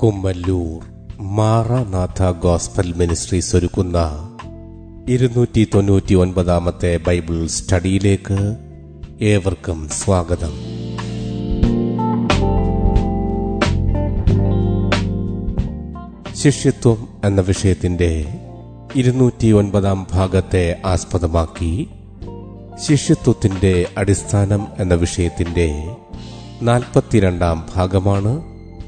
Kummallur Maranatha gospel ministries ഒരുക്കുന്ന ഇരുന്നൂറ്റി തൊണ്ണൂറ്റി ഒൻപതാമത്തെ ബൈബിൾ സ്റ്റഡിയിലേക്ക് ഏവർക്കും സ്വാഗതം. ശിഷ്യത്വം എന്ന വിഷയത്തിന്റെ ഇരുന്നൂറ്റി ഒൻപതാം ഭാഗത്തെ ആസ്പദമാക്കി ശിഷ്യത്വത്തിന്റെ അടിസ്ഥാനം എന്ന വിഷയത്തിന്റെ നാൽപ്പത്തിരണ്ടാം ഭാഗമാണ്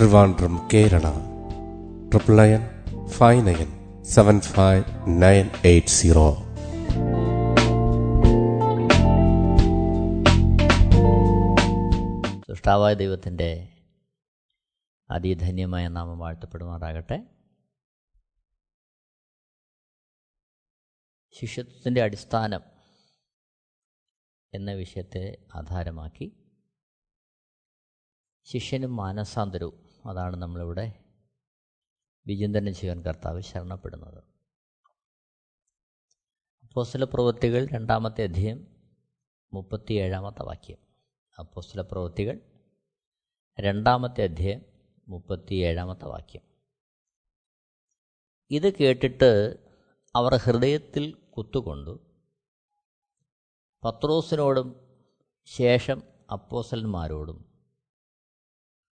Trivandrum Kerala. Triple nine five nine seven five nine eight zero. സൃഷ്ടാവായ ദൈവത്തിന്റെ അതിധന്യമായ നാമം വാഴ്ത്തപ്പെടുമാറാകട്ടെ. ശിഷ്യത്വത്തിന്റെ അടിസ്ഥാനം എന്ന വിഷയത്തെ ആധാരമാക്കി ശിഷ്യനും മാനസാന്തരവും അതാണ് നമ്മളിവിടെ വിചിന്തനം ചെയ്യാൻ കർത്താവ് ശരണപ്പെടുന്നത്. അപ്പോസ്തല പ്രവൃത്തികൾ രണ്ടാമത്തെ അധ്യയം മുപ്പത്തിയേഴാമത്തെ വാക്യം. അപ്പോസ്തല പ്രവൃത്തികൾ രണ്ടാമത്തെ അധ്യയം മുപ്പത്തിയേഴാമത്തെ വാക്യം. ഇത് കേട്ടിട്ട് അവർ ഹൃദയത്തിൽ കുത്തുകൊണ്ടു. പത്രോസിനോടും ശേഷം അപ്പോസലന്മാരോടും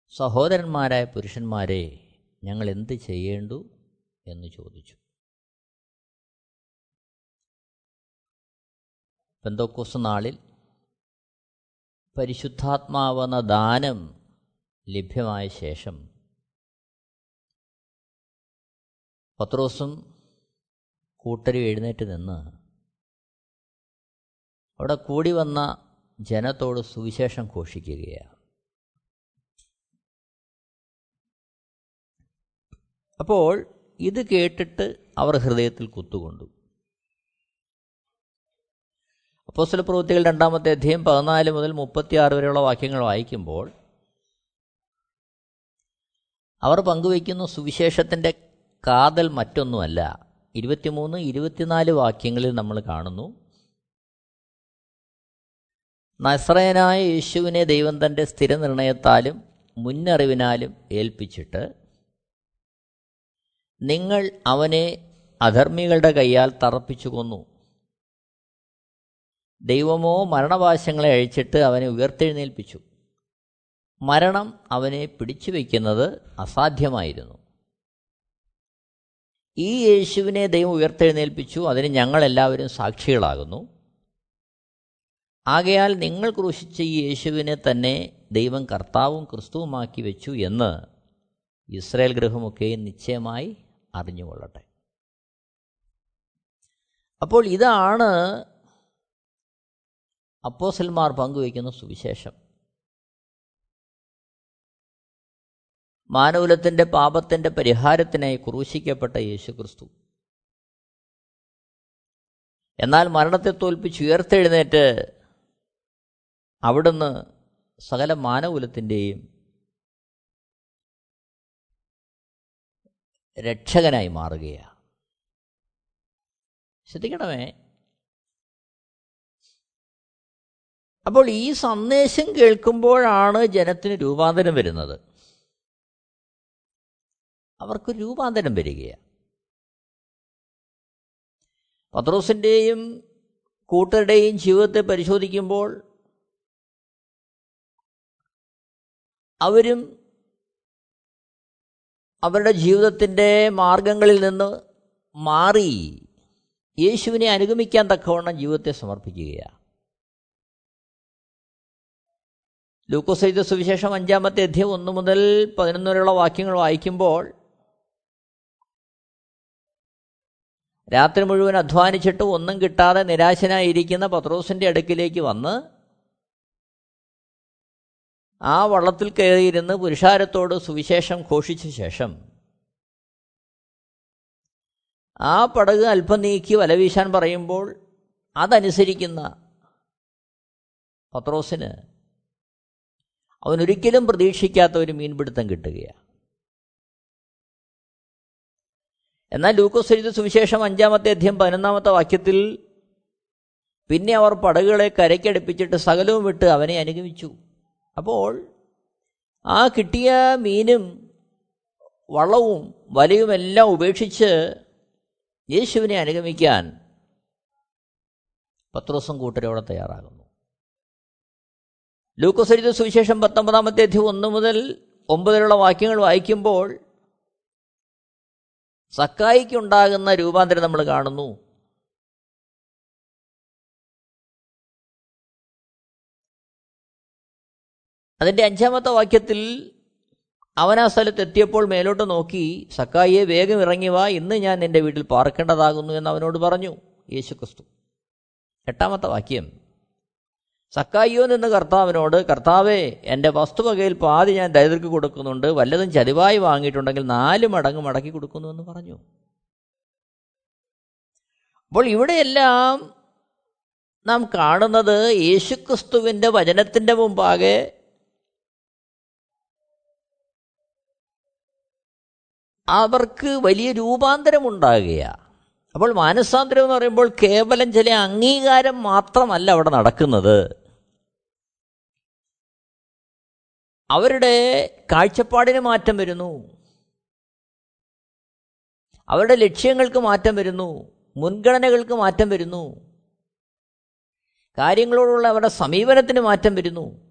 സഹോദരന്മാരായ പുരുഷന്മാരെ ഞങ്ങൾ എന്ത് ചെയ്യേണ്ടു എന്ന് ചോദിച്ചു. പെന്തോക്കോസ് നാളിൽ പരിശുദ്ധാത്മാവെന്ന ദാനം ലഭ്യമായ ശേഷം പത്രോസും കൂട്ടരും എഴുന്നേറ്റ് നിന്ന് അവിടെ കൂടി വന്ന ജനത്തോട് സുവിശേഷം ഘോഷിക്കുകയാണ്. അപ്പോൾ ഇത് കേട്ടിട്ട് അവർ ഹൃദയത്തിൽ കുത്തുകൊണ്ടു. അപ്പോസ്തല പ്രവൃത്തികൾ രണ്ടാമത്തെ അധ്യയം പതിനാല് മുതൽ മുപ്പത്തിയാറ് വരെയുള്ള വാക്യങ്ങൾ വായിക്കുമ്പോൾ അവർ പങ്കുവയ്ക്കുന്ന സുവിശേഷത്തിന്റെ കാതൽ മറ്റൊന്നുമല്ല. ഇരുപത്തിമൂന്ന് ഇരുപത്തിനാല് വാക്യങ്ങളിൽ നമ്മൾ കാണുന്നു. നസ്രയനായ യേശുവിനെ ദൈവം തന്റെ സ്ഥിരനിർണയത്താലും മുന്നറിവിനാലും ഏൽപ്പിച്ചിട്ട് നിങ്ങൾ അവനെ അധർമ്മികളുടെ കൈയാൽ തറപ്പിച്ചു കൊന്നു ദൈവമോ മരണവാശങ്ങളെ അഴിച്ചിട്ട് അവനെ ഉയർത്തെഴുന്നേൽപ്പിച്ചു. മരണം അവനെ പിടിച്ചു വയ്ക്കുന്നത് അസാധ്യമായിരുന്നു. ഈ യേശുവിനെ ദൈവം ഉയർത്തെഴുന്നേൽപ്പിച്ചു അതിന് ഞങ്ങളെല്ലാവരും സാക്ഷികളാകുന്നു. ആകയാൽ നിങ്ങൾ ക്രൂശിച്ച ഈ യേശുവിനെ തന്നെ ദൈവം കർത്താവും ക്രിസ്തുവുമാക്കി വെച്ചു എന്ന് ഇസ്രയേൽ ഗൃഹമൊക്കെയും നിശ്ചയമായി അറിഞ്ഞുകൊള്ളട്ടെ. അപ്പോൾ ഇതാണ് അപ്പോസൽമാർ പങ്കുവയ്ക്കുന്ന സുവിശേഷം. മാനവുലത്തിന്റെ പാപത്തിന്റെ പരിഹാരത്തിനായി ക്രൂശിക്കപ്പെട്ട യേശു ക്രിസ്തു എന്നാൽ മരണത്തെ തോൽപ്പിച്ച് ഉയർത്തെഴുന്നേറ്റ് അവിടുന്ന് സകല മാനകുലത്തിന്റെയും രക്ഷകനായി മാറുകയാണ്. ശ്രദ്ധിക്കണമേ. അപ്പോൾ ഈ സന്ദേശം കേൾക്കുമ്പോഴാണ് ജനത്തിന് രൂപാന്തരം വരുന്നത്. അവർക്ക് രൂപാന്തരം വരികയാണ്. പത്രോസിന്റെയും കൂട്ടരുടെയും ജീവിതത്തെ പരിശോധിക്കുമ്പോൾ അവരും അവരുടെ ജീവിതത്തിന്റെ മാർഗങ്ങളിൽ നിന്ന് മാറി യേശുവിനെ അനുഗമിക്കാൻ തക്കവണ്ണം ജീവിതത്തെ സമർപ്പിക്കുകയാണ്. ലൂക്കോസ് എഴുതിയ സുവിശേഷം അഞ്ചാമത്തെ അധ്യയം ഒന്ന് മുതൽ പതിനൊന്ന് വരെയുള്ള വാക്യങ്ങൾ വായിക്കുമ്പോൾ രാത്രി മുഴുവൻ അധ്വാനിച്ചിട്ട് ഒന്നും കിട്ടാതെ നിരാശനായിരിക്കുന്ന പത്രോസിന്റെ അടുക്കിലേക്ക് വന്ന് ആ വള്ളത്തിൽ കയറിയിരുന്ന് പുരുഷാരത്തോട് സുവിശേഷം ഘോഷിച്ച ശേഷം ആ പടക് അല്പം നീക്കി വലവീശാൻ പറയുമ്പോൾ അതനുസരിക്കുന്ന പത്രോസിന് അവനൊരിക്കലും പ്രതീക്ഷിക്കാത്ത ഒരു മീൻപിടുത്തം കിട്ടുകയാണ്. എന്നാൽ ലൂക്കോസ് എഴുതിയ സുവിശേഷം അഞ്ചാമത്തെ അധ്യയം പതിനൊന്നാമത്തെ വാക്യത്തിൽ പിന്നെ അവർ പടകുകളെ കരയ്ക്കടുപ്പിച്ചിട്ട് സകലവും വിട്ട് അവനെ അനുഗമിച്ചു. അപ്പോൾ ആ കിട്ടിയ മീനും വള്ളവും വലയുമെല്ലാം ഉപേക്ഷിച്ച് യേശുവിനെ അനുഗമിക്കാൻ പത്രോസും കൂട്ടരോടെ തയ്യാറാകുന്നു. ലൂക്കോസരിത സുവിശേഷം പത്തൊമ്പതാമത്തെ അധ്യയം ഒന്ന് മുതൽ ഒമ്പതിലുള്ള വാക്യങ്ങൾ വായിക്കുമ്പോൾ സക്കായിക്കുണ്ടാകുന്ന രൂപാന്തരം നമ്മൾ കാണുന്നു. അതിന്റെ അഞ്ചാമത്തെ വാക്യത്തിൽ അവൻ ആ സ്ഥലത്ത് എത്തിയപ്പോൾ മേലോട്ട് നോക്കി സക്കായിയെ വേഗം ഇറങ്ങി വാ ഇന്ന് ഞാൻ എന്റെ വീട്ടിൽ പാർക്കേണ്ടതാകുന്നു എന്ന് അവനോട് പറഞ്ഞു യേശു ക്രിസ്തു എട്ടാമത്തെ വാക്യം സക്കായിയോ നിന്ന് കർത്താവിനോട് കർത്താവേ എന്റെ വസ്തുവകയിൽ പാതി ഞാൻ ദരിദ്രക്ക് കൊടുക്കുന്നുണ്ട് വല്ലതും ചതിവായി വാങ്ങിയിട്ടുണ്ടെങ്കിൽ നാല് മടങ്ങ് മടക്കി കൊടുക്കുന്നു എന്ന് പറഞ്ഞു. അപ്പോൾ ഇവിടെയെല്ലാം നാം കാണുന്നത് യേശുക്രിസ്തുവിന്റെ വചനത്തിന്റെ മുമ്പാകെ അവർക്ക് വലിയ രൂപാന്തരമുണ്ടാകുക അപ്പോൾ മാനസാന്തരം എന്ന് പറയുമ്പോൾ കേവലം ചില അംഗീകാരം മാത്രമല്ല അവിടെ നടക്കുന്നത്. അവരുടെ കാഴ്ചപ്പാടിന് മാറ്റം വരുന്നു. അവരുടെ ലക്ഷ്യങ്ങൾക്ക് മാറ്റം വരുന്നു. മുൻഗണനകൾക്ക് മാറ്റം വരുന്നു. കാര്യങ്ങളോടുള്ള അവരുടെ സമീപനത്തിന് മാറ്റം വരുന്നു.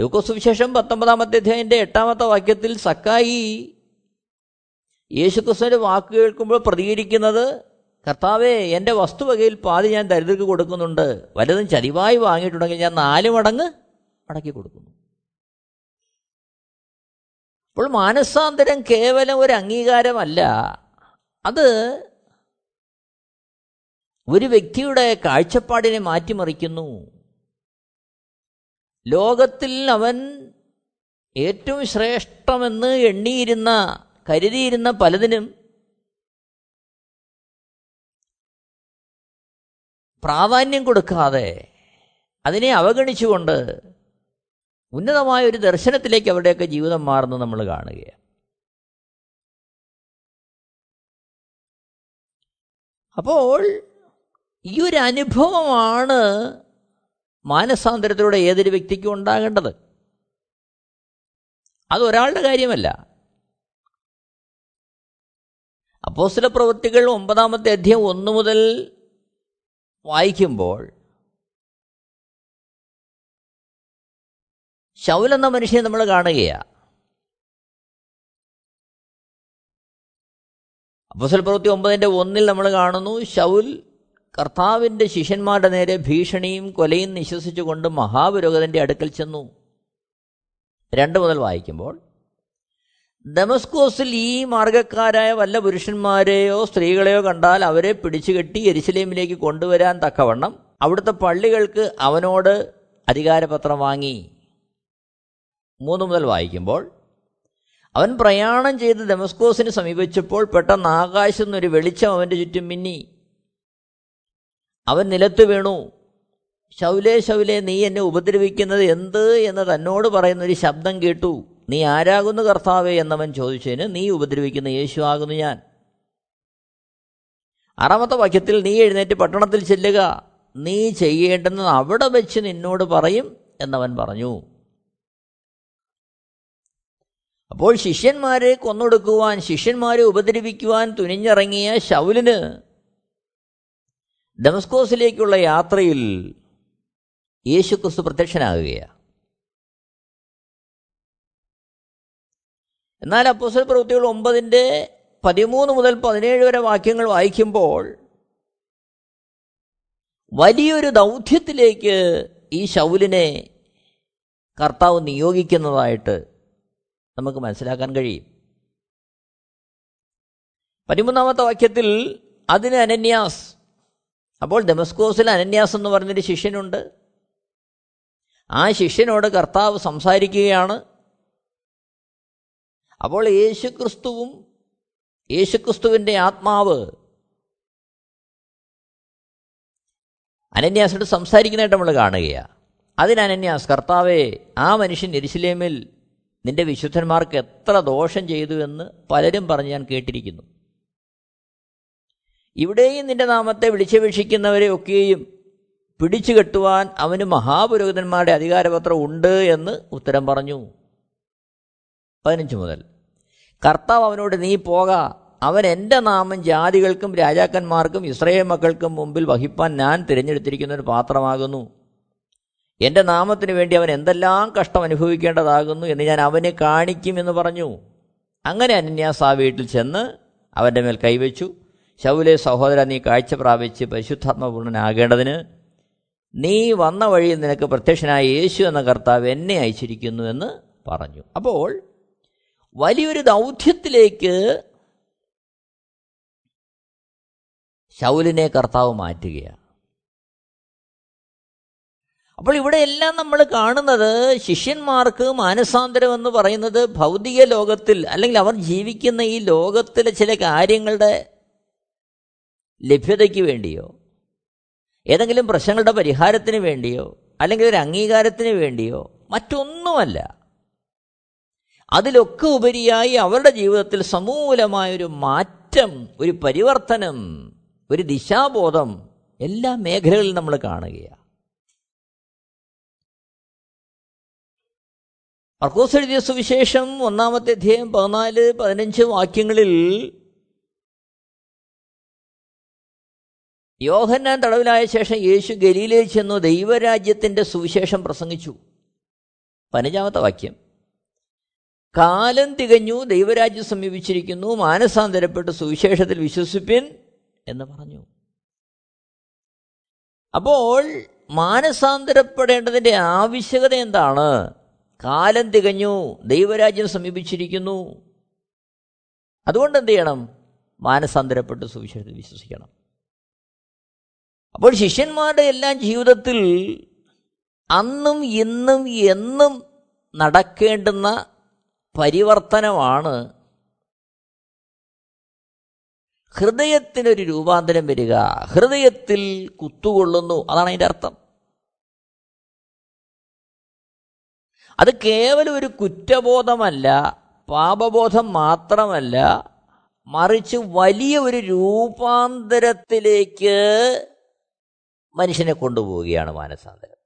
ലൂക്കോസ് വിശേഷം പത്തൊമ്പതാമത്തെ അധ്യായന്റെ എട്ടാമത്തെ വാക്യത്തിൽ സക്കായി യേശുക്രിസ്തുവിന്റെ വാക്ക് കേൾക്കുമ്പോൾ പ്രതികരിക്കുന്നത് കർത്താവേ എന്റെ വസ്തുവകയിൽ പാതി ഞാൻ ദരിദ്രർക്ക് കൊടുക്കുന്നുണ്ട്. വലുതും ചതിവായി വാങ്ങിയിട്ടുണ്ടെങ്കിൽ ഞാൻ നാല് മടങ്ങ് മടക്കി കൊടുക്കുന്നു. അപ്പോൾ മാനസാന്തരം കേവലം ഒരു അംഗീകാരമല്ല. അത് ഒരു വ്യക്തിയുടെ കാഴ്ചപ്പാടിനെ മാറ്റിമറിക്കുന്നു. ലോകത്തിൽ അവൻ ഏറ്റവും ശ്രേഷ്ഠമെന്ന് എണ്ണിയിരുന്ന കരുതിയിരുന്ന പലതിനും പ്രാധാന്യം കൊടുക്കാതെ അതിനെ അവഗണിച്ചുകൊണ്ട് ഉന്നതമായ ഒരു ദർശനത്തിലേക്ക് അവരുടെയൊക്കെ ജീവിതം മാറുന്നത് നമ്മൾ കാണുകയാണ്. അപ്പോൾ ഈ ഒരു അനുഭവമാണ് മാനസാന്തരത്തിലൂടെ ഏതൊരു വ്യക്തിക്കും ഉണ്ടാകേണ്ടത്? അത് ഒരാളുടെ കാര്യമല്ല. അപ്പോസ്തല പ്രവൃത്തികൾ ഒമ്പതാമത്തെ അധ്യായം ഒന്ന് മുതൽ വായിക്കുമ്പോൾ ശൗൽ എന്ന മനുഷ്യനെ നമ്മൾ കാണുകയാണ് അപ്പോസ്തല പ്രവൃത്തി ഒമ്പതിന്റെ ഒന്നിൽ നമ്മൾ കാണുന്നു ശൗൽ കർത്താവിന്റെ ശിഷ്യന്മാരുടെ നേരെ ഭീഷണിയും കൊലയും നിശ്വസിച്ചുകൊണ്ട് മഹാപുരോഹിതന്റെ അടുക്കൽ ചെന്നു. രണ്ട് മുതൽ വായിക്കുമ്പോൾ ഡെമസ്കോസിൽ ഈ മാർഗക്കാരായ വല്ല പുരുഷന്മാരെയോ സ്ത്രീകളെയോ കണ്ടാൽ അവരെ പിടിച്ചുകെട്ടി എരിശിലേമിലേക്ക് കൊണ്ടുവരാൻ തക്കവണ്ണം അവിടുത്തെ പള്ളികൾക്ക് അവനോട് അധികാരപത്രം വാങ്ങി. മൂന്ന് മുതൽ വായിക്കുമ്പോൾ അവൻ പ്രയാണം ചെയ്ത് ഡെമസ്കോസിന് സമീപിച്ചപ്പോൾ പെട്ടെന്ന് ആകാശം നിന്നൊരു വെളിച്ചം അവന്റെ ചുറ്റും മിന്നി. അവൻ നിലത്ത് വീണു. ശൗലേ ശൗലേ നീ എന്നെ ഉപദ്രവിക്കുന്നത് എന്ത് എന്ന് തന്നോട് പറയുന്ന ഒരു ശബ്ദം കേട്ടു. നീ ആരാകുന്നു കർത്താവേ എന്നവൻ ചോദിച്ചതിന് നീ ഉപദ്രവിക്കുന്ന യേശു ആകുന്നു ഞാൻ. ആറാമത്തെ വാക്യത്തിൽ നീ എഴുന്നേറ്റ് പട്ടണത്തിൽ ചെല്ലുക. നീ ചെയ്യേണ്ടെന്ന് അവിടെ വെച്ച് നിന്നോട് പറയും എന്നവൻ പറഞ്ഞു. അപ്പോൾ ശിഷ്യന്മാരെ കൊന്നൊടുക്കുവാൻ ശിഷ്യന്മാരെ ഉപദ്രവിക്കുവാൻ തുനിഞ്ഞിറങ്ങിയ ശൗലിന് ഡെമസ്കോസിലേക്കുള്ള യാത്രയിൽ യേശു ക്രിസ്തു പ്രത്യക്ഷനാകുകയാണ്. എന്നാൽ അപ്പോസൽ പ്രവൃത്തികൾ ഒമ്പതിന്റെ പതിമൂന്ന് മുതൽ പതിനേഴ് വരെ വാക്യങ്ങൾ വായിക്കുമ്പോൾ വലിയൊരു ദൗത്യത്തിലേക്ക് ഈ ശൗലിനെ കർത്താവ് നിയോഗിക്കുന്നതായിട്ട് നമുക്ക് മനസ്സിലാക്കാൻ കഴിയും. പതിമൂന്നാമത്തെ വാക്യത്തിൽ അതിന് അനന്യാസ് അപ്പോൾ ഡെമസ്കോസിൽ അനന്യാസ് എന്ന് പറഞ്ഞൊരു ശിഷ്യനുണ്ട്. ആ ശിഷ്യനോട് കർത്താവ് സംസാരിക്കുകയാണ്. അപ്പോൾ യേശുക്രിസ്തുവും യേശുക്രിസ്തുവിന്റെ ആത്മാവ് അനന്യാസോട് സംസാരിക്കുന്നതായിട്ട് നമ്മൾ കാണുകയാണ് അതിന് അനന്യാസ് കർത്താവെ ആ മനുഷ്യൻ എരിശിലേമിൽ നിന്റെ വിശുദ്ധന്മാർക്ക് എത്ര ദോഷം ചെയ്തു എന്ന് പലരും പറഞ്ഞ് ഞാൻ കേട്ടിരിക്കുന്നു. ഇവിടെയും നിന്റെ നാമത്തെ വിളിച്ചപേക്ഷിക്കുന്നവരെ ഒക്കെയും പിടിച്ചു കെട്ടുവാൻ അവന് മഹാപുരോഹിതന്മാരുടെ അധികാരപത്രം ഉണ്ട് എന്ന് ഉത്തരം പറഞ്ഞു. പതിനഞ്ച് മുതൽ. കർത്താവ് അവനോട് നീ പോക. അവൻ എന്റെ നാമം ജാതികൾക്കും രാജാക്കന്മാർക്കും ഇസ്രയേൽ മക്കൾക്കും മുമ്പിൽ വഹിപ്പാൻ ഞാൻ തിരഞ്ഞെടുത്തിരിക്കുന്ന ഒരു പാത്രമാകുന്നു. എന്റെ നാമത്തിന് വേണ്ടി അവൻ എന്തെല്ലാം കഷ്ടം അനുഭവിക്കേണ്ടതാകുന്നു എന്ന് ഞാൻ അവന് കാണിക്കുമെന്ന് പറഞ്ഞു. അങ്ങനെ അനന്യാസ് ആ വീട്ടിൽ ചെന്ന് അവന്റെ മേൽ കൈവച്ചു. ശൗലെ സഹോദര നീ കാഴ്ച പ്രാപിച്ച് പരിശുദ്ധാത്മപൂർണനാകേണ്ടതിന് നീ വന്ന വഴിയിൽ നിനക്ക് പ്രത്യക്ഷനായ യേശു എന്ന കർത്താവ് എന്നെ അയച്ചിരിക്കുന്നു എന്ന് പറഞ്ഞു. അപ്പോൾ വലിയൊരു ദൗത്യത്തിലേക്ക് ശൗലിനെ കർത്താവ് മാറ്റുകയാണ്. അപ്പോൾ ഇവിടെ എല്ലാം നമ്മൾ കാണുന്നത് ശിഷ്യന്മാർക്ക് മാനസാന്തരം എന്ന് പറയുന്നത് ഭൗതിക ലോകത്തിൽ അല്ലെങ്കിൽ അവർ ജീവിക്കുന്ന ഈ ലോകത്തിലെ ചില കാര്യങ്ങളുടെ ലഭ്യതയ്ക്ക് വേണ്ടിയോ? ഏതെങ്കിലും പ്രശ്നങ്ങളുടെ പരിഹാരത്തിന് വേണ്ടിയോ? അല്ലെങ്കിൽ ഒരു അംഗീകാരത്തിന് വേണ്ടിയോ? മറ്റൊന്നുമല്ല. അതിലൊക്കെ ഉപരിയായി അവരുടെ ജീവിതത്തിൽ സമൂലമായൊരു മാറ്റം ഒരു പരിവർത്തനം ഒരു ദിശാബോധം എല്ലാ മേഖലകളിലും നമ്മൾ കാണുകയാണ്. മർക്കോസ് എഴുതിയ സുവിശേഷം ഒന്നാമത്തെ അധ്യായം പതിനാല് പതിനഞ്ച് വാക്യങ്ങളിൽ യോഹന്നാൻ തടവിലായ ശേഷം യേശു ഗലീലയിൽ ചെന്നു ദൈവരാജ്യത്തിന്റെ സുവിശേഷം പ്രസംഗിച്ചു. പതിനഞ്ചാമത്തെ വാക്യം. കാലം തികഞ്ഞു ദൈവരാജ്യം സമീപിച്ചിരിക്കുന്നു മാനസാന്തരപ്പെട്ട് സുവിശേഷത്തിൽ വിശ്വസിപ്പിൻ എന്ന് പറഞ്ഞു. അപ്പോൾ മാനസാന്തരപ്പെടേണ്ടതിന്റെ ആവശ്യകത എന്താണ്? കാലം തികഞ്ഞു ദൈവരാജ്യം സമീപിച്ചിരിക്കുന്നു. അതുകൊണ്ട് എന്ത് ചെയ്യണം? മാനസാന്തരപ്പെട്ട് സുവിശേഷത്തിൽ വിശ്വസിക്കണം. അപ്പോൾ ശിഷ്യന്മാരുടെ എല്ലാം ജീവിതത്തിൽ അന്നും ഇന്നും എന്നും നടക്കേണ്ടുന്ന പരിവർത്തനമാണ് ഹൃദയത്തിനൊരു രൂപാന്തരം വരിക. ഹൃദയത്തിൽ കുത്തുകൊള്ളുന്നു. അതാണ് അതിന്റെ അർത്ഥം. അത് കേവലം ഒരു കുറ്റബോധമല്ല പാപബോധം മാത്രമല്ല മറിച്ച് വലിയ ഒരു രൂപാന്തരത്തിലേക്ക് മനുഷ്യനെ കൊണ്ടുപോവുകയാണ് മാനസാന്തരം.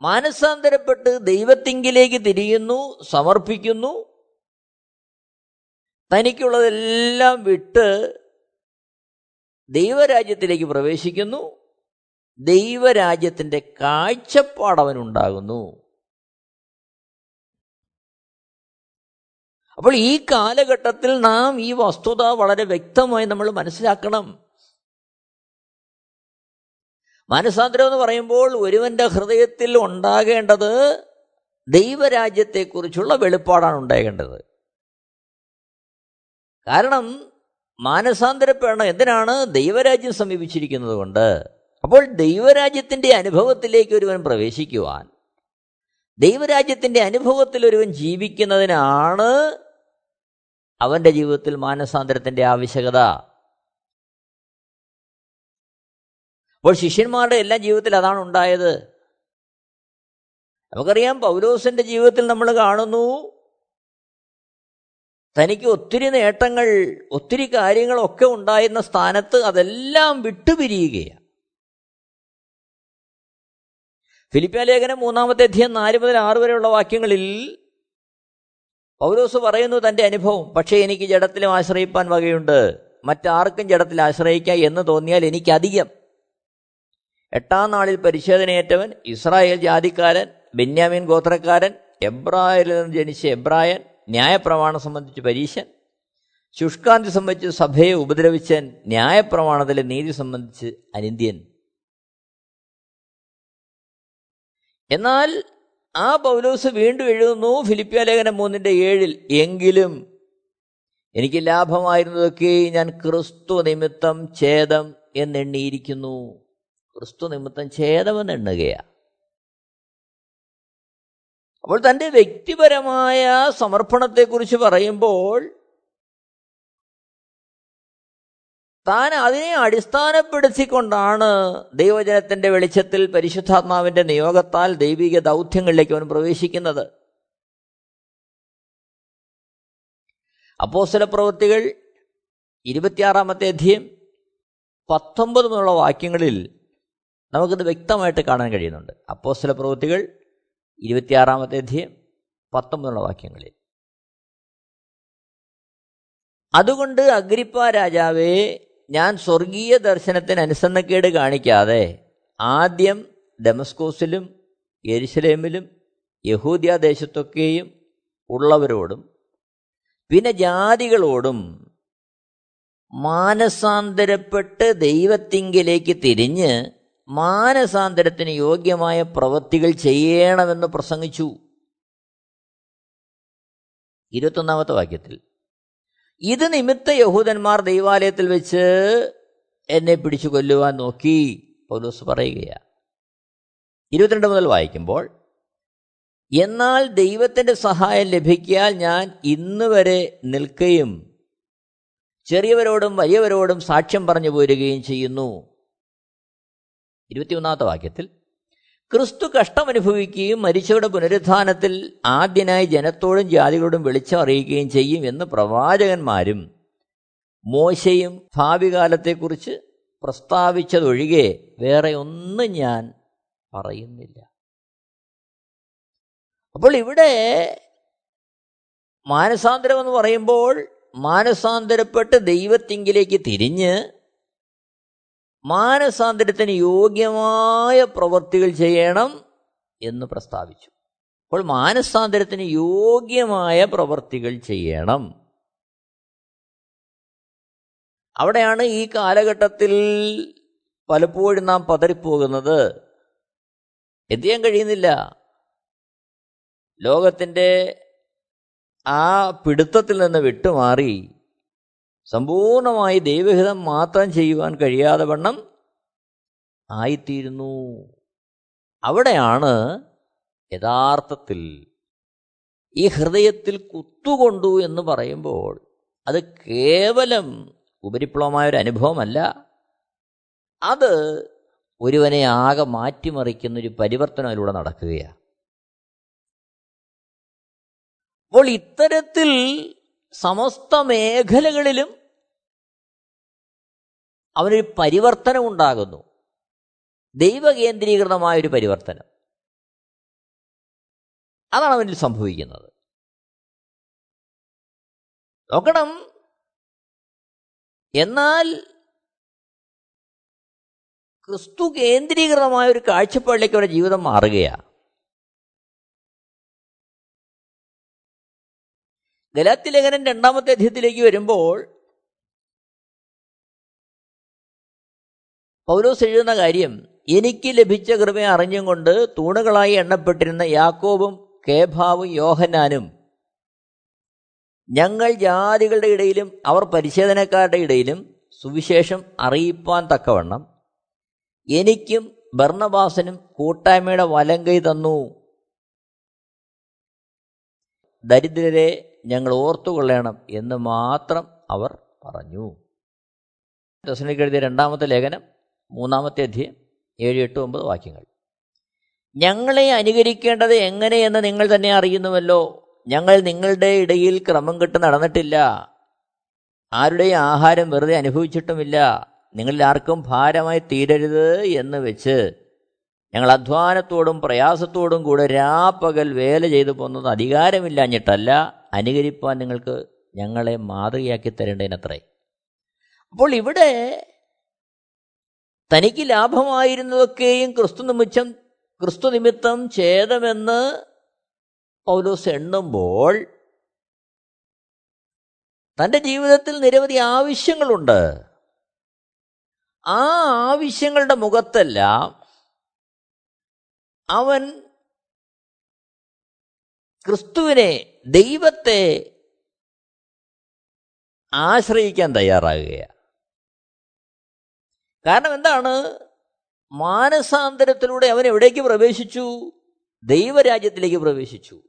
മാനസാന്തരപ്പെട്ട് ദൈവത്തിങ്കിലേക്ക് തിരിയുന്നു സമർപ്പിക്കുന്നു. തനിക്കുള്ളതെല്ലാം വിട്ട് ദൈവരാജ്യത്തിലേക്ക് പ്രവേശിക്കുന്നു. ദൈവരാജ്യത്തിന്റെ കാഴ്ചപ്പാടവനുണ്ടാകുന്നു. അപ്പോൾ ഈ കാലഘട്ടത്തിൽ നാം ഈ വസ്തുത വളരെ വ്യക്തമായി നമ്മൾ മനസ്സിലാക്കണം. മാനസാന്തരം എന്ന് പറയുമ്പോൾ ഒരുവന്റെ ഹൃദയത്തിൽ ഉണ്ടാകേണ്ടത് ദൈവരാജ്യത്തെക്കുറിച്ചുള്ള വെളിപ്പാടാണ് ഉണ്ടാകേണ്ടത്. കാരണം മാനസാന്തരപ്പെടണം. എന്തിനാണ്? ദൈവരാജ്യം സമീപിച്ചിരിക്കുന്നത് കൊണ്ട്. അപ്പോൾ ദൈവരാജ്യത്തിന്റെ അനുഭവത്തിലേക്ക് ഒരുവൻ പ്രവേശിക്കുവാൻ ദൈവരാജ്യത്തിന്റെ അനുഭവത്തിൽ ഒരുവൻ ജീവിക്കുന്നതിനാണ് അവന്റെ ജീവിതത്തിൽ മാനസാന്തരത്തിന്റെ ആവശ്യകത. അപ്പോൾ ശിഷ്യന്മാരുടെ എല്ലാ ജീവിതത്തിൽ അതാണ് ഉണ്ടായത്. നമുക്കറിയാം പൗലോസിന്റെ ജീവിതത്തിൽ നമ്മൾ കാണുന്നു തനിക്ക് ഒത്തിരി നേട്ടങ്ങൾ ഒത്തിരി കാര്യങ്ങളൊക്കെ ഉണ്ടായിരുന്ന സ്ഥാനത്ത് അതെല്ലാം വിട്ടുപിരിയുകയാണ്. ഫിലിപ്പിയ ലേഖനം മൂന്നാമത്തെ അധ്യയം നാല് മുതൽ ആറ് വരെയുള്ള വാക്യങ്ങളിൽ പൗലോസ് പറയുന്നു തന്റെ അനുഭവം പക്ഷേ എനിക്ക് ജഡത്തിലും ആശ്രയിപ്പാൻ വകയുണ്ട്. മറ്റാർക്കും ജഡത്തിൽ ആശ്രയിക്കാം എന്ന് തോന്നിയാൽ എനിക്കധികം. എട്ടാം നാളിൽ പരിശോധനയേറ്റവൻ ഇസ്രായേൽ ജാതിക്കാരൻ ബെന്യാമീൻ ഗോത്രക്കാരൻ എബ്രായരിൽ നിന്ന് ജനിച്ച എബ്രായൻ ന്യായപ്രമാണം സംബന്ധിച്ച് പരീശൻ ശുഷ്കാന്തി സംബന്ധിച്ച് സഭയെ ഉപദ്രവിച്ചൻ ന്യായപ്രമാണത്തിലെ നീതി സംബന്ധിച്ച് അനിന്ത്യൻ. എന്നാൽ ആ പൗലോസ് വീണ്ടും എഴുതുന്നു ഫിലിപ്പിയ ലേഖനം മൂന്നിന്റെ ഏഴിൽ എങ്കിലും എനിക്ക് ലാഭമായിരുന്നതൊക്കെ ഞാൻ ക്രിസ്തു നിമിത്തം ഛേദം എന്നെണ്ണിയിരിക്കുന്നു. ക്രിസ്തു നിമിത്തം ഛേദമെന്ന് എണ്ണുകയാണ് അപ്പോൾ തന്റെ വ്യക്തിപരമായ സമർപ്പണത്തെക്കുറിച്ച് പറയുമ്പോൾ താൻ അതിനെ അടിസ്ഥാനപ്പെടുത്തിക്കൊണ്ടാണ് ദൈവജനത്തിന്റെ വെളിച്ചത്തിൽ പരിശുദ്ധാത്മാവിന്റെ നിയോഗത്താൽ ദൈവിക ദൗത്യങ്ങളിലേക്ക് അവൻ പ്രവേശിക്കുന്നത്. അപ്പോസ്തല പ്രവൃത്തികൾ ഇരുപത്തിയാറാമത്തെ അധ്യയം പത്തൊമ്പത് മുതലുള്ള വാക്യങ്ങളിൽ നമുക്കിത് വ്യക്തമായിട്ട് കാണാൻ കഴിയുന്നുണ്ട്. അപ്പോ ചില പ്രവൃത്തികൾ ഇരുപത്തിയാറാമത്തെ അധ്യയം പത്തൊമ്പതുള്ള വാക്യങ്ങളിൽ. അതുകൊണ്ട് അഗ്രിപ്പ രാജാവേ ഞാൻ സ്വർഗീയ ദർശനത്തിന് അനുസരണക്കേട് കാണിക്കാതെ ആദ്യം ഡെമസ്കോസിലും യെരുസലേമിലും യഹൂദിയ ദേശത്തൊക്കെയും ഉള്ളവരോടും പിന്നെ ജാതികളോടും മാനസാന്തരപ്പെട്ട് ദൈവത്തിങ്കിലേക്ക് തിരിഞ്ഞ് മാനസാന്തരത്തിന് യോഗ്യമായ പ്രവൃത്തികൾ ചെയ്യണമെന്ന് പ്രസംഗിച്ചു. ഇരുപത്തൊന്നാമത്തെ വാക്യത്തിൽ ഇത് നിമിത്ത യഹൂദന്മാർ ദൈവാലയത്തിൽ വെച്ച് എന്നെ പിടിച്ചു കൊല്ലുവാൻ നോക്കി പൗലോസ് പറയുകയാണ്. ഇരുപത്തിരണ്ട് മുതൽ വായിക്കുമ്പോൾ എന്നാൽ ദൈവത്തിന്റെ സഹായം ലഭിക്കാൻ ഞാൻ ഇന്ന് വരെ നിൽക്കുകയും ചെറിയവരോടും വലിയവരോടും സാക്ഷ്യം പറഞ്ഞു പോരുകയും ചെയ്യുന്നു. ഇരുപത്തിയൊന്നാമത്തെ വാക്യത്തിൽ ക്രിസ്തു കഷ്ടം അനുഭവിക്കുകയും മരിച്ചവരുടെ പുനരുത്ഥാനത്തിൽ ആദ്യനായി ജനത്തോടും ജാതികളോടും വെളിച്ചം അറിയിക്കുകയും ചെയ്യും എന്ന് പ്രവാചകന്മാരും മോശയും ഭാവി കാലത്തെക്കുറിച്ച് പ്രസ്താവിച്ചതൊഴികെ വേറെ ഒന്നും ഞാൻ പറയുന്നില്ല. അപ്പോൾ ഇവിടെ മാനസാന്തരം എന്ന് പറയുമ്പോൾ മാനസാന്തരപ്പെട്ട് ദൈവത്തിങ്കിലേക്ക് തിരിഞ്ഞ് മാനസാന്തരത്തിന് യോഗ്യമായ പ്രവൃത്തികൾ ചെയ്യണം എന്ന് പ്രസ്താവിച്ചു. അപ്പോൾ മാനസാന്തരത്തിന് യോഗ്യമായ പ്രവൃത്തികൾ ചെയ്യണം. അവിടെയാണ് ഈ കാലഘട്ടത്തിൽ പലപ്പോഴും നാം പതറിപ്പോകുന്നത്. എന്ത് ചെയ്യാൻ കഴിയുന്നില്ല. ലോകത്തിന്റെ ആ പിടുത്തത്തിൽ നിന്ന് വിട്ടുമാറി സമ്പൂർണമായി ദൈവഹിതം മാത്രം ചെയ്യുവാൻ കഴിയാതെ വണ്ണം ആയിത്തീരുന്നു. അവിടെയാണ് യഥാർത്ഥത്തിൽ ഈ ഹൃദയത്തിൽ കുത്തുകൊണ്ടു എന്ന് പറയുമ്പോൾ അത് കേവലം ഉപരിപ്ലവമായ ഒരു അനുഭവമല്ല. അത് ഒരുവനെ ആകെ മാറ്റിമറിക്കുന്ന ഒരു പരിവർത്തനം അതിലൂടെ നടക്കുകയാണ്. അപ്പോൾ ഇത്തരത്തിൽ സമസ്ത മേഖലകളിലും അവനൊരു പരിവർത്തനം ഉണ്ടാകുന്നു. ദൈവകേന്ദ്രീകൃതമായൊരു പരിവർത്തനം. അതാണ് അവനിൽ സംഭവിക്കുന്നത്. നോക്കണം. എന്നാൽ ക്രിസ്തു കേന്ദ്രീകൃതമായ ഒരു കാഴ്ചപ്പാടിലേക്ക് അവരുടെ ജീവിതം മാറുകയാണ്. ഗലാത്തിലേഖനം രണ്ടാമത്തെ അധ്യയത്തിലേക്ക് വരുമ്പോൾ പൗലോസ് എഴുതുന്ന കാര്യം എനിക്ക് ലഭിച്ച കൃപയെ അറിഞ്ഞും കൊണ്ട് തൂണുകളായി എണ്ണപ്പെട്ടിരുന്ന യാക്കോബും കേഭാവും യോഹനാനും ഞങ്ങൾ ജാതികളുടെ ഇടയിലും അവർ പരിശോധനക്കാരുടെ ഇടയിലും സുവിശേഷം അറിയിപ്പാൻ തക്കവണ്ണം. എനിക്കും ഭർണബാസനും കൂട്ടായ്മയുടെ വലങ്കൈ തന്നു. ദരിദ്രരെ ഞങ്ങൾ ഓർത്തുകൊള്ളണം എന്ന് മാത്രം അവർ പറഞ്ഞു. ദശനിക്ക് എഴുതിയ രണ്ടാമത്തെ ലേഖനം മൂന്നാമത്തെ അധ്യയം ഏഴ് എട്ട് ഒമ്പത് വാക്യങ്ങൾ. ഞങ്ങളെ അനുകരിക്കേണ്ടത് എങ്ങനെയെന്ന് നിങ്ങൾ തന്നെ അറിയുന്നുവല്ലോ. ഞങ്ങൾ നിങ്ങളുടെ ഇടയിൽ ക്രമം കെട്ട് നടന്നിട്ടില്ല. ആരുടെയും ആഹാരം വെറുതെ അനുഭവിച്ചിട്ടുമില്ല. നിങ്ങളിൽ ആർക്കും ഭാരമായി തീരരുത് എന്ന് വെച്ച് ഞങ്ങൾ അധ്വാനത്തോടും പ്രയാസത്തോടും കൂടെ രാപ്പകൽ വേല ചെയ്തു പോകുന്നത് അധികാരമില്ലാഞ്ഞിട്ടല്ല. അനുകരിപ്പാൻ നിങ്ങൾക്ക് ഞങ്ങളെ മാതൃകയാക്കി തരേണ്ടതിനത്രേ. അപ്പോൾ ഇവിടെ തനിക്ക് ലാഭമായിരുന്നതൊക്കെയും ക്രിസ്തു നിമിഷം ക്രിസ്തു നിമിത്തം ഛേദമെന്ന് പൗലോസ് എണ്ണുമ്പോൾ തന്റെ ജീവിതത്തിൽ നിരവധി ആവശ്യങ്ങളുണ്ട്. ആ ആവശ്യങ്ങളുടെ മുഖത്തെല്ലാം അവൻ ക്രിസ്തുവിനെ ദൈവത്തെ ആശ്രയിക്കാൻ തയ്യാറാകുകയാണ്. കാരണം എന്താണ്? മാനസാന്തരത്തിലൂടെ അവൻ എവിടേക്ക് പ്രവേശിച്ചു? ദൈവരാജ്യത്തിലേക്ക് പ്രവേശിച്ചു.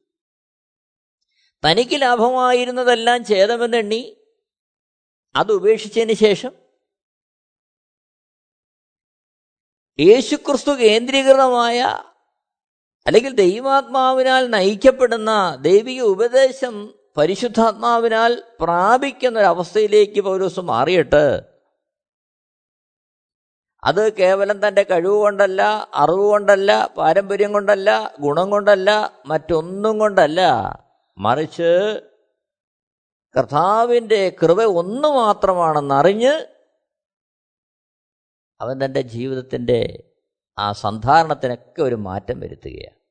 തനിക്ക് ലാഭമായിരുന്നതെല്ലാം ഛേദമെന്നെണ്ണി അത് ഉപേക്ഷിച്ചതിന് ശേഷം യേശുക്രിസ്തു കേന്ദ്രീകൃതമായ അല്ലെങ്കിൽ ദൈവാത്മാവിനാൽ നയിക്കപ്പെടുന്ന ദൈവിക ഉപദേശം പരിശുദ്ധാത്മാവിനാൽ പ്രാപിക്കുന്ന ഒരവസ്ഥയിലേക്ക് പൗലോസ് മാറിയിട്ട് അത് കേവലം തന്റെ കഴിവ് കൊണ്ടല്ല അറിവ് കൊണ്ടല്ല പാരമ്പര്യം കൊണ്ടല്ല ഗുണം കൊണ്ടല്ല മറ്റൊന്നും കൊണ്ടല്ല. മറിച്ച് കർത്താവിന്റെ കൃപ ഒന്ന് മാത്രമാണെന്നറിഞ്ഞ് അവൻ തന്റെ ജീവിതത്തിന്റെ ആ സന്ധാരണത്തിനൊക്കെ ഒരു മാറ്റം വരുത്തുകയാണ്.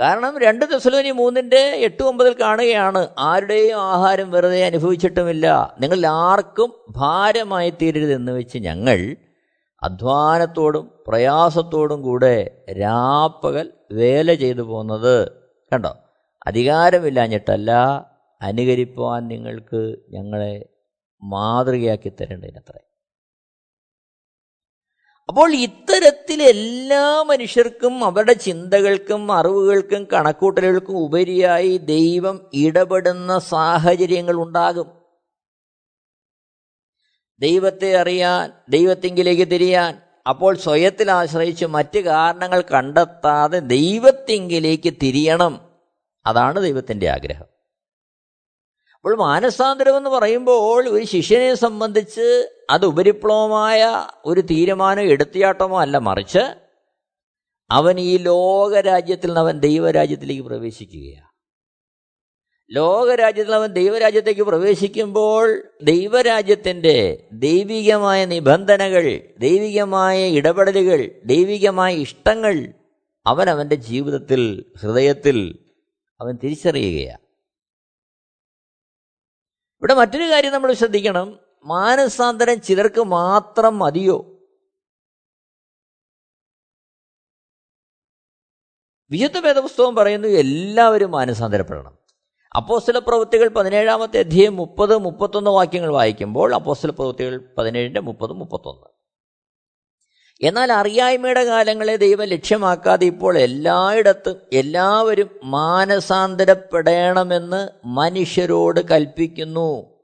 കാരണം രണ്ട് ദിവസം മൂന്നിന്റെ എട്ട് ഒമ്പതിൽ കാണുകയാണ് ആരുടെയും ആഹാരം വെറുതെ അനുഭവിച്ചിട്ടുമില്ല. നിങ്ങൾ ആർക്കും ഭാരമായി തീരരുതെന്ന് വെച്ച് ഞങ്ങൾ അധ്വാനത്തോടും പ്രയാസത്തോടും കൂടെ രാപ്പകൽ വേല ചെയ്തു പോകുന്നത് കണ്ടോ? അധികാരമില്ലാഞ്ഞിട്ടല്ല അനുകരിപ്പാൻ നിങ്ങൾക്ക് ഞങ്ങളെ മാതൃകയാക്കി തരേണ്ടതിനത്രേ. അപ്പോൾ ഇത്തരത്തിൽ എല്ലാ മനുഷ്യർക്കും അവരുടെ ചിന്തകൾക്കും അറിവുകൾക്കും കണക്കൂട്ടലുകൾക്കും ഉപരിയായി ദൈവം ഇടപെടുന്ന സാഹചര്യങ്ങൾ ഉണ്ടാകും. ദൈവത്തെ അറിയാൻ ദൈവത്തിങ്കിലേക്ക് തിരിയാൻ അപ്പോൾ സ്വയത്തിൽ ആശ്രയിച്ച് മറ്റ് കാരണങ്ങൾ കണ്ടെത്താതെ ദൈവത്തിങ്കിലേക്ക് തിരിയണം. അതാണ് ദൈവത്തിന്റെ ആഗ്രഹം. അപ്പോൾ മാനസാന്തരം എന്ന് പറയുമ്പോൾ ഒരു ശിഷ്യനെ സംബന്ധിച്ച് അത് ഉപരിപ്ലവമായ ഒരു തീരുമാനം എടുത്തിയാട്ടമോ അല്ല മറിച്ച് അവൻ ഈ ലോകരാജ്യത്തിൽ നിന്ന് അവൻ ദൈവരാജ്യത്തിലേക്ക് പ്രവേശിക്കുകയാണ്. ലോകരാജ്യത്തിൽ അവൻ ദൈവരാജ്യത്തേക്ക് പ്രവേശിക്കുമ്പോൾ ദൈവരാജ്യത്തിന്റെ ദൈവികമായ നിബന്ധനകൾ ദൈവികമായ ഇടപെടലുകൾ ദൈവികമായ ഇഷ്ടങ്ങൾ അവൻ അവന്റെ ജീവിതത്തിൽ ഹൃദയത്തിൽ അവൻ തിരിച്ചറിയുകയാണ്. ഇവിടെ മറ്റൊരു കാര്യം നമ്മൾ ശ്രദ്ധിക്കണം. മാനസാന്തരം ചിലർക്ക് മാത്രം മതിയോ? വിശുദ്ധ വേദപുസ്തകം പറയുന്നു എല്ലാവരും മാനസാന്തരപ്പെടണം. അപ്പോസ്തല പ്രവൃത്തികൾ പതിനേഴാമത്തെ അധ്യയം മുപ്പത് മുപ്പത്തൊന്ന് വാക്യങ്ങൾ വായിക്കുമ്പോൾ അപ്പോസ്തല പ്രവൃത്തികൾ പതിനേഴിന്റെ മുപ്പത് മുപ്പത്തൊന്ന്. എന്നാൽ അറിയായ്മയുടെ കാലങ്ങളെ ദൈവം ലക്ഷ്യമാക്കാതെ ഇപ്പോൾ എല്ലായിടത്തും എല്ലാവരും മാനസാന്തരപ്പെടണമെന്ന് മനുഷ്യരോട് കൽപ്പിക്കുന്നു.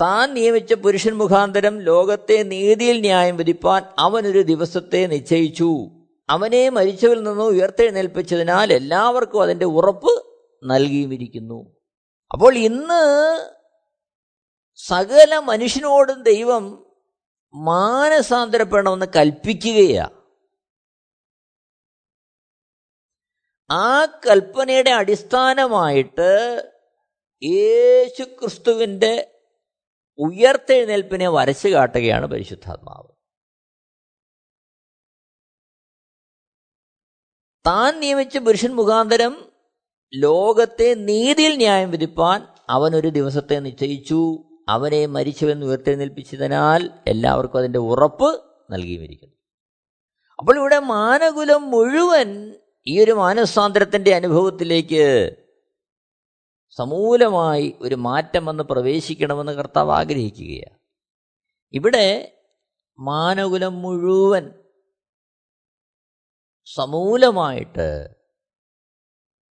താൻ നിയമിച്ച പുരുഷൻ മുഖാന്തരം ലോകത്തെ നീതിയിൽ ന്യായം വിധിപ്പാൻ അവനൊരു ദിവസത്തെ നിശ്ചയിച്ചു. അവനെ മരിച്ചവരിൽ നിന്ന് ഉയർത്തെഴുന്നേൽപ്പിച്ചതിനാൽ എല്ലാവർക്കും അതിന്റെ ഉറപ്പ് നൽകിയുമിരിക്കുന്നു. അപ്പോൾ ഇന്ന് സകല മനുഷ്യനോടും ദൈവം മാനസാന്തരപ്പെടണമെന്ന് കൽപ്പിക്കുകയാ. ആ കൽപ്പനയുടെ അടിസ്ഥാനമായിട്ട് യേശു ക്രിസ്തുവിന്റെ ഉയർത്തെഴുന്നേൽപ്പിനെ വരച്ചു കാട്ടുകയാണ് പരിശുദ്ധാത്മാവ്. താൻ നിയമിച്ച പുരുഷൻ മുഖാന്തരം ലോകത്തെ നീതിയിൽ ന്യായം വിധിപ്പാൻ അവനൊരു ദിവസത്തെ നിശ്ചയിച്ചു. അവനെ മരിച്ചുവെന്ന് ഉയർത്തെഴുന്നേൽപ്പിച്ചതിനാൽ എല്ലാവർക്കും അതിന്റെ ഉറപ്പ് നൽകിയിരിക്കുന്നു അപ്പോൾ ഇവിടെ മാനകുലം മുഴുവൻ ഈ ഒരു മാനസാന്തരത്തിന്റെ അനുഭവത്തിലേക്ക് സമൂലമായി ഒരു മാറ്റം വന്ന് പ്രവേശിക്കണമെന്ന് കർത്താവ് ആഗ്രഹിക്കുകയാണ്. ഇവിടെ മാനകുലം മുഴുവൻ സമൂലമായിട്ട്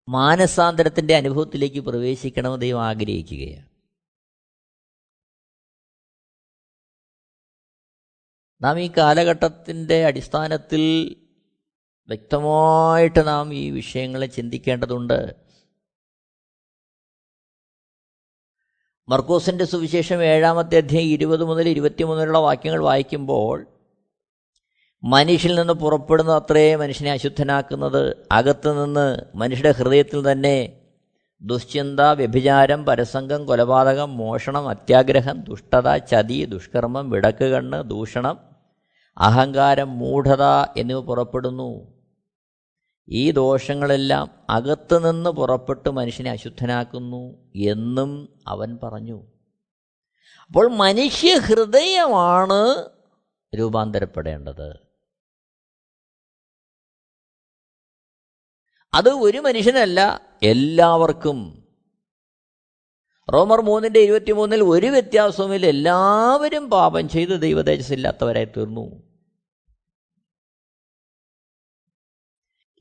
മാനസാന്തരത്തിന്റെ അനുഭവത്തിലേക്ക് പ്രവേശിക്കണമെന്ന് ദൈവം ആഗ്രഹിക്കുകയാണ്. നാം ഈ കാലഘട്ടത്തിന്റെ അടിസ്ഥാനത്തിൽ വ്യക്തമായിട്ട് നാം ഈ വിഷയങ്ങളെ ചിന്തിക്കേണ്ടതുണ്ട്. മർക്കോസിന്റെ സുവിശേഷം ഏഴാമത്തെ അധ്യായം ഇരുപത് മുതൽ ഇരുപത്തിമൂന്നിലുള്ള വാക്യങ്ങൾ വായിക്കുമ്പോൾ മനുഷ്യൽ നിന്ന് പുറപ്പെടുന്ന അത്രേ മനുഷ്യനെ അശുദ്ധനാക്കുന്നത് അകത്തുനിന്ന് മനുഷ്യരുടെ ഹൃദയത്തിൽ തന്നെ ദുശ്ചിന്ത വ്യഭിചാരം പരസംഗം കൊലപാതകം മോഷണം അത്യാഗ്രഹം ദുഷ്ടത ചതി ദുഷ്കർമ്മം വിടക്ക് കണ്ണ് ദൂഷണം അഹങ്കാരം മൂഢത എന്നിവ പുറപ്പെടുന്നു. ഈ ദോഷങ്ങളെല്ലാം അകത്തുനിന്ന് പുറപ്പെട്ട് മനുഷ്യനെ അശുദ്ധനാക്കുന്നു എന്നും അവൻ പറഞ്ഞു. അപ്പോൾ മനുഷ്യ ഹൃദയമാണ് രൂപാന്തരപ്പെടേണ്ടത്. അത് ഒരു മനുഷ്യനല്ല എല്ലാവർക്കും. റോമർ മൂന്നിന്റെ ഇരുപത്തിമൂന്നിൽ ഒരു വ്യത്യാസവുമില്ല. എല്ലാവരും പാപം ചെയ്ത് ദൈവതേജസ്സില്ലാത്തവരായി തീർന്നു.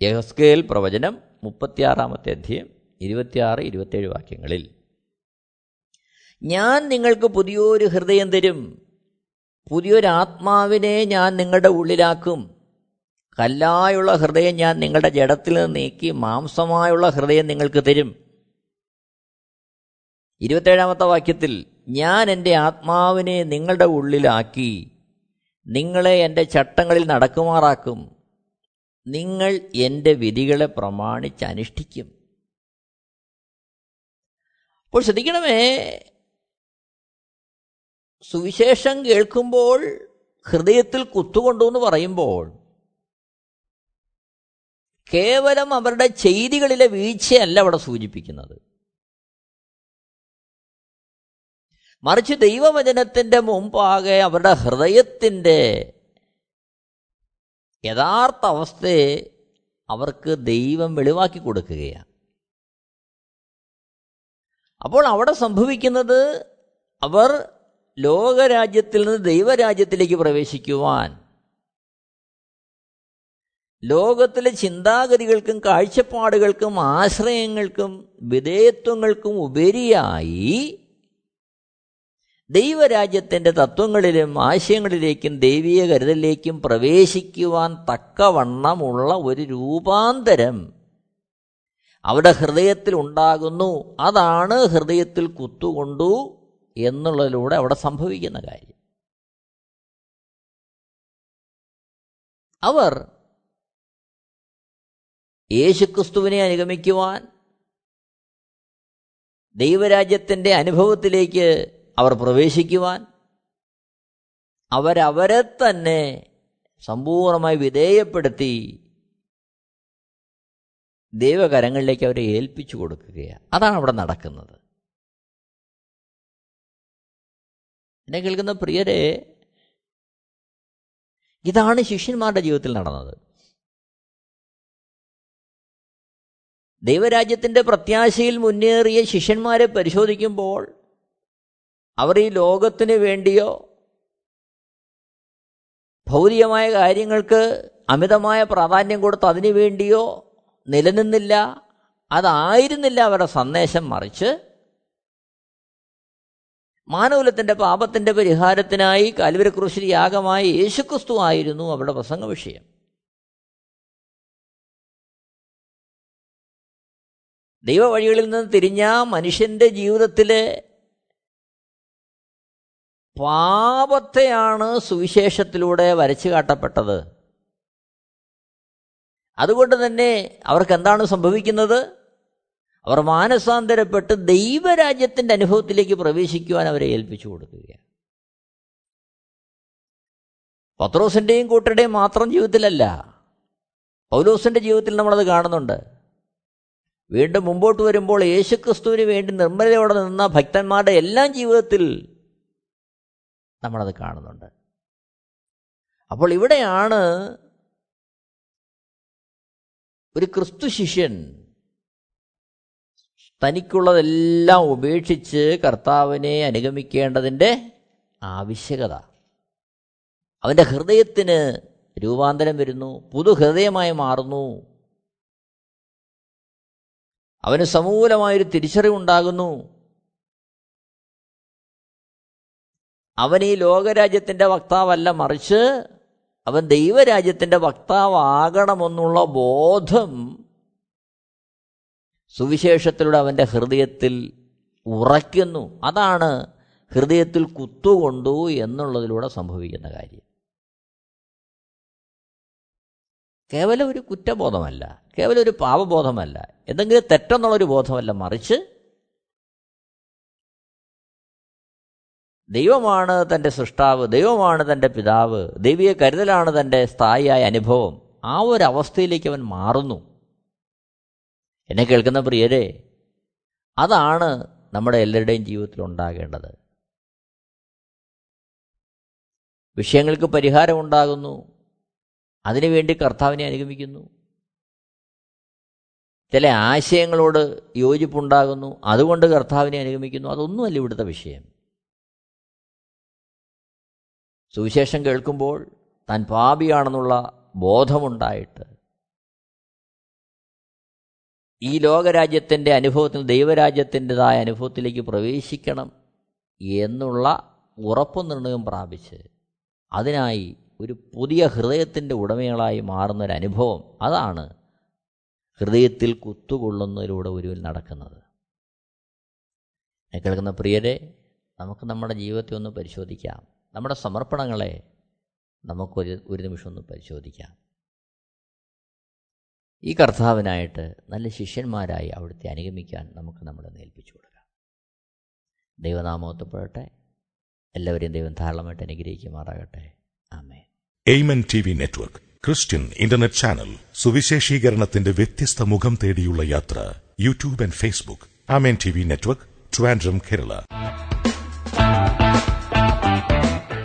യഹസ്കേൽ പ്രവചനം മുപ്പത്തിയാറാമത്തെ അധ്യയം ഇരുപത്തിയാറ് ഇരുപത്തേഴ് വാക്യങ്ങളിൽ. ഞാൻ നിങ്ങൾക്ക് പുതിയൊരു ഹൃദയം തരും. പുതിയൊരു ആത്മാവിനെ ഞാൻ നിങ്ങളുടെ ഉള്ളിലാക്കും. കല്ലായുള്ള ഹൃദയം ഞാൻ നിങ്ങളുടെ ജഡത്തിൽ നിന്ന് നീക്കി മാംസമായുള്ള ഹൃദയം നിങ്ങൾക്ക് തരും. ഇരുപത്തേഴാമത്തെ വാക്യത്തിൽ ഞാൻ എന്റെ ആത്മാവിനെ നിങ്ങളുടെ ഉള്ളിലാക്കി. നിങ്ങളെ എന്റെ ചട്ടങ്ങളിൽ നടക്കുമാറാക്കും. നിങ്ങൾ എന്റെ വിധികളെ പ്രമാണിച്ച് അനുഷ്ഠിക്കും. അപ്പോൾ ശ്രദ്ധിക്കണമേ സുവിശേഷം കേൾക്കുമ്പോൾ ഹൃദയത്തിൽ കുത്തുകൊണ്ടു എന്ന് പറയുമ്പോൾ കേവലം അവരുടെ ചെയ്തികളിലെ വീഴ്ചയല്ല അവിടെ സൂചിപ്പിക്കുന്നത്. മറിച്ച് ദൈവവചനത്തിന്റെ മുമ്പാകെ അവരുടെ ഹൃദയത്തിന്റെ യഥാർത്ഥ അവസ്ഥയെ അവർക്ക് ദൈവം വെളിവാക്കി കൊടുക്കുകയാണ്. അപ്പോൾ അവിടെ സംഭവിക്കുന്നത് അവർ ലോകരാജ്യത്തിൽ നിന്ന് ദൈവരാജ്യത്തിലേക്ക് പ്രവേശിക്കുവാൻ ലോകത്തിലെ ചിന്താഗതികൾക്കും കാഴ്ചപ്പാടുകൾക്കും ആശ്രയങ്ങൾക്കും വിധേയത്വങ്ങൾക്കും ഉപരിയായി ദൈവരാജ്യത്തിന്റെ തത്വങ്ങളിലും ആശയങ്ങളിലേക്കും ദൈവീയ കരുതലിലേക്കും പ്രവേശിക്കുവാൻ തക്കവണ്ണമുള്ള ഒരു രൂപാന്തരം അവിടെ ഹൃദയത്തിൽ ഉണ്ടാകുന്നു. അതാണ് ഹൃദയത്തിൽ കുത്തുകൊണ്ടു എന്നുള്ളതിലൂടെ അവിടെ സംഭവിക്കുന്ന കാര്യം. അവർ യേശുക്രിസ്തുവിനെ അനുഗമിക്കുവാൻ ദൈവരാജ്യത്തിന്റെ അനുഭവത്തിലേക്ക് അവർ പ്രവേശിക്കുവാൻ അവരവരെ തന്നെ സമ്പൂർണമായി വിധേയപ്പെടുത്തി ദൈവകരങ്ങളിലേക്ക് അവരെ ഏൽപ്പിച്ചു കൊടുക്കുകയാണ്. അതാണ് അവിടെ നടക്കുന്നത്. എന്നെ കേൾക്കുന്ന പ്രിയരെ ഇതാണ് ശിഷ്യന്മാരുടെ ജീവിതത്തിൽ നടന്നത്. ദൈവരാജ്യത്തിന്റെ പ്രത്യാശയിൽ മുന്നേറിയ ശിഷ്യന്മാരെ പരിശോധിക്കുമ്പോൾ അവർ ഈ ലോകത്തിന് വേണ്ടിയോ ഭൗതികമായ കാര്യങ്ങൾക്ക് അമിതമായ പ്രാധാന്യം കൊടുത്ത് അതിനു വേണ്ടിയോ നിലനിന്നില്ല അതായിരുന്നില്ല അവരുടെ സന്ദേശം മറിച്ച്. മാനവലത്തിന്റെ പാപത്തിന്റെ പരിഹാരത്തിനായി കാൽവരക്രൂശിൽ യാഗമായ യേശുക്രിസ്തു ആയിരുന്നു അവരുടെ പ്രസംഗ വിഷയം. ദൈവവഴികളിൽ നിന്ന് തിരിഞ്ഞ മനുഷ്യന്റെ ജീവിതത്തിലെ പാപത്തെയാണ് സുവിശേഷത്തിലൂടെ വരച്ചു കാട്ടപ്പെട്ടത്. അതുകൊണ്ട് തന്നെ അവർക്ക് എന്താണ് സംഭവിക്കുന്നത്? അവർ മാനസാന്തരപ്പെട്ട് ദൈവരാജ്യത്തിന്റെ അനുഭവത്തിലേക്ക് പ്രവേശിക്കുവാൻ അവരെ ഏൽപ്പിച്ചു കൊടുക്കുകയാണ്. പത്രോസിന്റെയും കൂട്ടരുടെയും മാത്രം ജീവിതത്തിലല്ല പൗലോസിന്റെ ജീവിതത്തിൽ നമ്മളത് കാണുന്നുണ്ട്. വീണ്ടും മുമ്പോട്ട് വരുമ്പോൾ യേശുക്രിസ്തുവിന് വേണ്ടി നിർമ്മലയോടെ നിന്ന ഭക്തന്മാരുടെ എല്ലാം ജീവിതത്തിൽ നമ്മളത് കാണുന്നുണ്ട്. അപ്പോൾ ഇവിടെയാണ് ഒരു ക്രിസ്തു ശിഷ്യൻ തനിക്കുള്ളതെല്ലാം ഉപേക്ഷിച്ച് കർത്താവിനെ അനുഗമിക്കേണ്ടതിന്റെ ആവശ്യകത. അവന്റെ ഹൃദയത്തിന് രൂപാന്തരം വരുന്നു പുതുഹൃദയമായി മാറുന്നു. അവന് സമൂലമായൊരു തിരിച്ചറിവുണ്ടാകുന്നു. അവൻ ഈ ലോകരാജ്യത്തിന്റെ വക്താവല്ല മറിച്ച് അവൻ ദൈവരാജ്യത്തിന്റെ വക്താവാകണമെന്നുള്ള ബോധം സുവിശേഷത്തിലൂടെ അവന്റെ ഹൃദയത്തിൽ ഉറയ്ക്കുന്നു. അതാണ് ഹൃദയത്തിൽ കുത്തുകൊണ്ടു എന്നുള്ളതിലൂടെ സംഭവിക്കുന്ന കാര്യം. കേവലം ഒരു കുറ്റബോധമല്ല കേവലം ഒരു പാപബോധമല്ല എന്തെങ്കിലും തെറ്റെന്നുള്ളൊരു ബോധമല്ല മറിച്ച് ദൈവമാണ് തന്റെ സൃഷ്ടാവ് ദൈവമാണ് തന്റെ പിതാവ് ദൈവിക കരുതലാണ് തന്റെ സ്ഥായിയായ അനുഭവം. ആ ഒരു അവസ്ഥയിലേക്ക് അവൻ മാറുന്നു. എന്നെ കേൾക്കുന്ന പ്രിയരെ അതാണ് നമ്മുടെ എല്ലാവരുടെയും ജീവിതത്തിൽ ഉണ്ടാകേണ്ടത്. വിഷയങ്ങൾക്ക് പരിഹാരം ഉണ്ടാകുന്നു. അതിനുവേണ്ടി കർത്താവിനെ അനുഗമിക്കുന്നു. ചില ആശയങ്ങളോട് യോജിപ്പുണ്ടാകുന്നു. അതുകൊണ്ട് കർത്താവിനെ അനുഗമിക്കുന്നു. അതൊന്നുമല്ല ഇവിടുത്തെ വിഷയം. സുവിശേഷം കേൾക്കുമ്പോൾ താൻ പാപിയാണെന്നുള്ള ബോധമുണ്ടായിട്ട് ഈ ലോകരാജ്യത്തിന്റെ അനുഭവത്തിൽ ദൈവരാജ്യത്തിന്റെതായ അനുഭവത്തിലേക്ക് പ്രവേശിക്കണം എന്നുള്ള ഉറപ്പും നിർണയം പ്രാപിച്ച് അതിനായി ഒരു പുതിയ ഹൃദയത്തിന്റെ ഉടമകളായി മാറുന്നൊരനുഭവം. അതാണ് ഹൃദയത്തിൽ കുത്തുകൊള്ളുന്നതിലൂടെ ഒരുവിൽ നടക്കുന്നത്. കേൾക്കുന്ന പ്രിയരെ നമുക്ക് നമ്മുടെ ജീവിതത്തെ ഒന്ന് പരിശോധിക്കാം. നമ്മുടെ സമർപ്പണങ്ങളെ നമുക്കൊരു ഒരു നിമിഷം ഒന്ന് പരിശോധിക്കാം. ഈ കർത്താവിനായിട്ട് നല്ല ശിഷ്യന്മാരായി അവിടുത്തെ അനുഗമിക്കാൻ നമുക്ക് നമ്മളെ നേൽപ്പിച്ചു കൊടുക്കാം. ദൈവനാമോത്തപ്പെടട്ടെ എല്ലാവരെയും ദൈവം ധാരാളമായിട്ട് അനുഗ്രഹിക്കുമാറാകട്ടെ. ആമേ Amen T V network Christian internet channel സുവിശേഷീകരണത്തിന്റെ വ്യത്യസ്ത മുഖം തേടിയുള്ള യാത്ര YouTube and Facebook. Amen T V network Trivandrum Kerala.